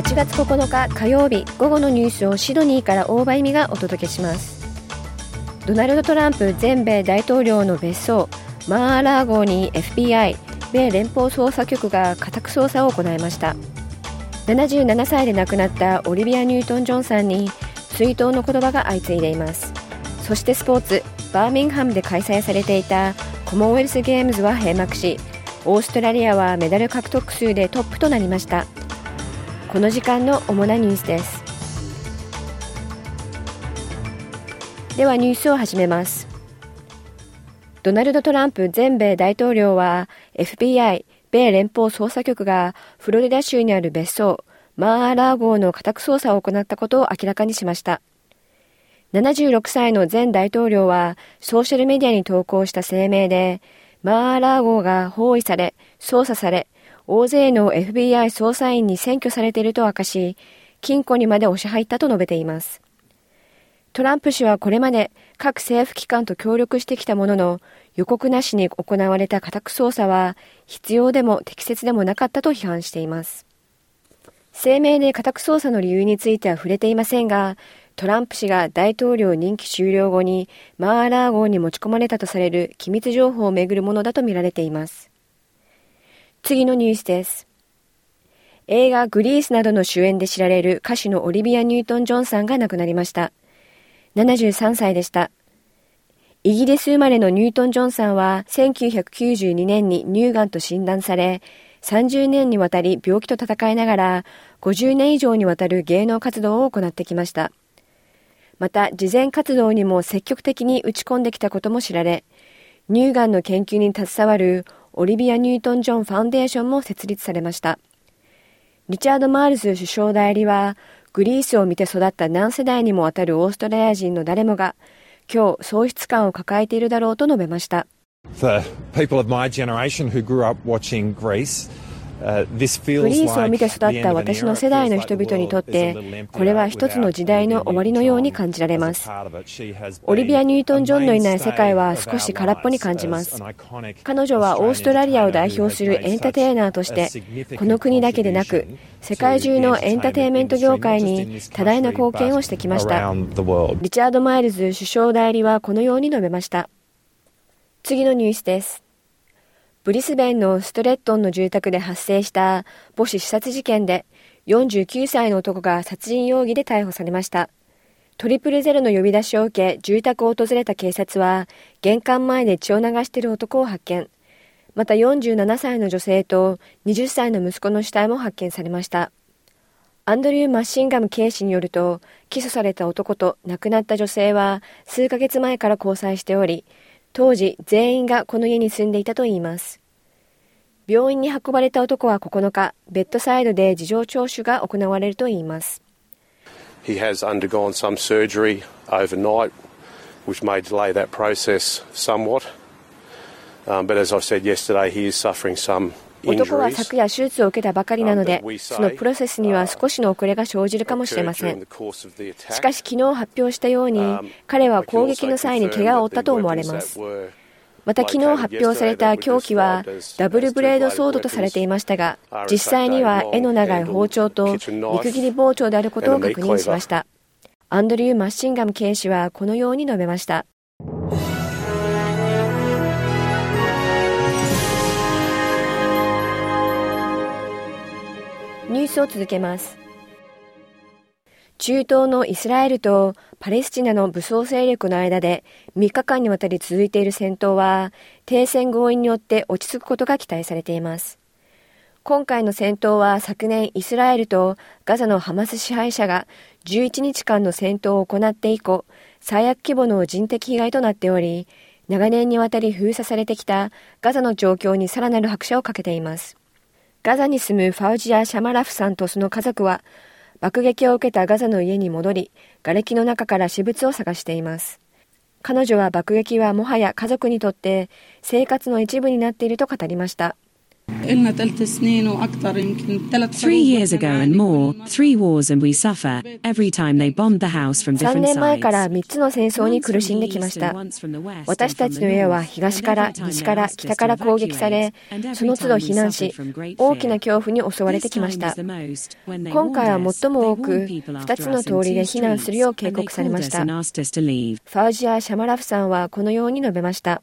8月9日火曜日午後のニュースをシドニーから大場意味がお届けします。ドナルド・トランプ全米大統領の別荘マー・ア・ラーゴに FBI 米連邦捜査局が家宅捜査を行いました。77歳で亡くなったオリビア・ニュートン・ジョンさんに追悼の言葉が相次いでいます。そしてスポーツバーミンハムで開催されていたコモンウェルスゲームズは閉幕しオーストラリアはメダル獲得数でトップとなりました。この時間の主なニュースです。ではニュースを始めます。ドナルド・トランプ全米大統領は FBI 米連邦捜査局がフロリダ州にある別荘マー・ア・ラーゴーの家宅捜査を行ったことを明らかにしました。76歳の前大統領はソーシャルメディアに投稿した声明でマー・ア・ラーゴーが包囲され捜査され大勢の FBI 捜査員に占拠されていると明かし、金庫にまで押し入ったと述べています。トランプ氏はこれまで各政府機関と協力してきたものの、予告なしに行われた家宅捜査は必要でも適切でもなかったと批判しています。声明で家宅捜査の理由については触れていませんが、トランプ氏が大統領任期終了後にマーラー号に持ち込まれたとされる機密情報をめぐるものだとみられています。次のニュースです。映画グリースなどの主演で知られる歌手のオリビア・ニュートン・ジョンさんが亡くなりました。73歳でした。イギリス生まれのニュートン・ジョンさんは1992年に乳がんと診断され、30年にわたり病気と闘いながら50年以上にわたる芸能活動を行ってきました。また、慈善活動にも積極的に打ち込んできたことも知られ、乳がんの研究に携わるオリビア・ニュートン・ジョン・ファウンデーションも設立されました。リチャード・マールズ首相代理は、グリースを見て育った何世代にもわたるオーストラリア人の誰もが、今日喪失感を抱えているだろうと述べました。The people of my generation who grew up watching Grease グリースを見て育った私の世代の人々にとって、これは一つの時代の終わりのように感じられます。オリビア・ニュートン・ジョンのいない世界は少し空っぽに感じます。彼女はオーストラリアを代表するエンターテイナーとして、この国だけでなく、世界中のエンターテインメント業界に多大な貢献をしてきました。リチャード・マイルズ首相代理はこのように述べました。次のニュースです。ブリスベンのストレットンの住宅で発生した母子刺殺事件で49歳の男が殺人容疑で逮捕されました。トリプルゼロの呼び出しを受け住宅を訪れた警察は玄関前で血を流している男を発見。また47歳の女性と20歳の息子の死体も発見されました。アンドリュー・マッシンガム警視によると、起訴された男と亡くなった女性は数ヶ月前から交際しており、当時全員がこの家に住んでいたといいます。病院に運ばれた男は9日、ベッドサイドで事情聴取が行われるといいます。He has undergone some surgery overnight, which may delay that process somewhat. Um, but as I said yesterday, he is suffering some 男は昨夜手術を受けたばかりなので、そのプロセスには少しの遅れが生じるかもしれません。しかし昨日発表したように、彼は攻撃の際に怪我を負ったと思われます。また昨日発表された凶器はダブルブレードソードとされていましたが、実際には柄の長い包丁と肉切り包丁であることを確認しました。アンドリュー・マッシンガム警視はこのように述べました。ニュースを続けます。中東のイスラエルとパレスチナの武装勢力の間で3日間にわたり続いている戦闘は停戦合意によって落ち着くことが期待されています。今回の戦闘は昨年イスラエルとガザのハマス支配者が11日間の戦闘を行って以降最悪規模の人的被害となっており長年にわたり封鎖されてきたガザの状況にさらなる拍車をかけています。ガザに住むファウジア・シャマラフさんとその家族は、爆撃を受けたガザの家に戻り、瓦礫の中から私物を探しています。彼女は爆撃はもはや家族にとって生活の一部になっていると語りました。Three years ago and more, three wars and we suffer every time they bombed the house from different sides. 3年前から3つの戦争に苦しんできました。私たちの家は東から西から北から攻撃され、その都度避難し、大きな恐怖に襲われてきました。今回は最も多く2つの通りで避難するよう警告されました。ファウジア・シャマラフさんはこのように述べました。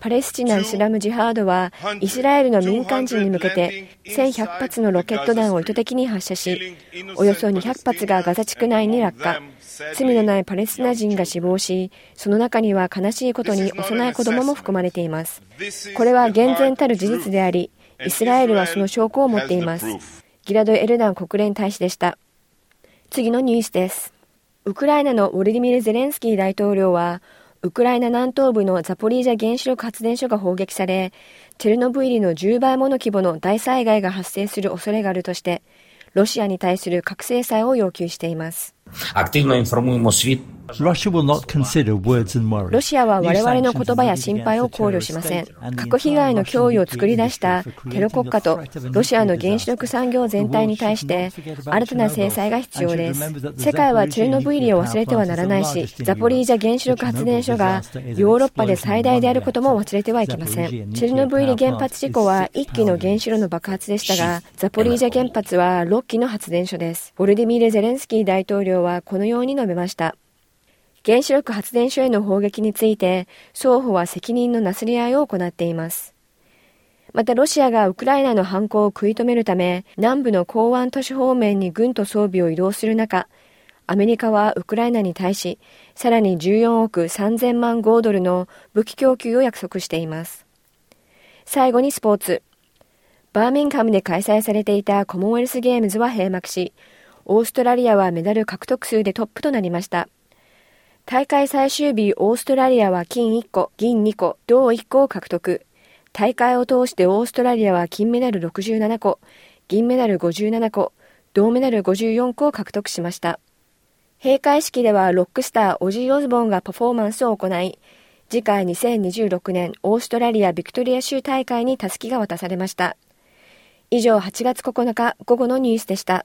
パレスチナ・イスラム・ジハードはイスラエルの民間人に向けて1100発のロケット弾を意図的に発射しおよそ200発がガザ地区内に落下。罪のないパレスチナ人が死亡しその中には悲しいことに幼い子供も含まれています。これは厳然たる事実でありイスラエルはその証拠を持っています。ギラド・エルダン国連大使でした。次のニュースです。ウクライナのウォルディミル・ゼレンスキー大統領はウクライナ南東部のザポリージャ原子力発電所が砲撃され、チェルノブイリの10倍もの規模の大災害が発生する恐れがあるとして、ロシアに対する核制裁を要求しています。ロシアは我々の言葉や心配を考慮しません。核被害の脅威を作り出したテロ国家とロシアの原子力産業全体に対して新たな制裁が必要です。世界はチェルノブイリを忘れてはならないし、ザポリージャ原子力発電所がヨーロッパで最大であることも忘れてはいけません。チェルノブイリ原発事故は1機の原子炉の爆発でしたが、ザポリージャ原発は6機の発電所です。ボルディミール・ゼレンスキー大統領はこのように述べました。原子力発電所への砲撃について、双方は責任のなすり合いを行っています。またロシアがウクライナの犯行を食い止めるため、南部の港湾都市方面に軍と装備を移動する中、アメリカはウクライナに対し、さらに14億3000万5ドルの武器供給を約束しています。最後にスポーツ。バーミンガムで開催されていたコモンウェルスゲームズは閉幕し、オーストラリアはメダル獲得数でトップとなりました。大会最終日、オーストラリアは金1個、銀2個、銅1個を獲得。大会を通してオーストラリアは金メダル67個、銀メダル57個、銅メダル54個を獲得しました。閉会式ではロックスターオジー・オズボンがパフォーマンスを行い、次回2026年オーストラリアビクトリア州大会にタスキが渡されました。以上8月9日午後のニュースでした。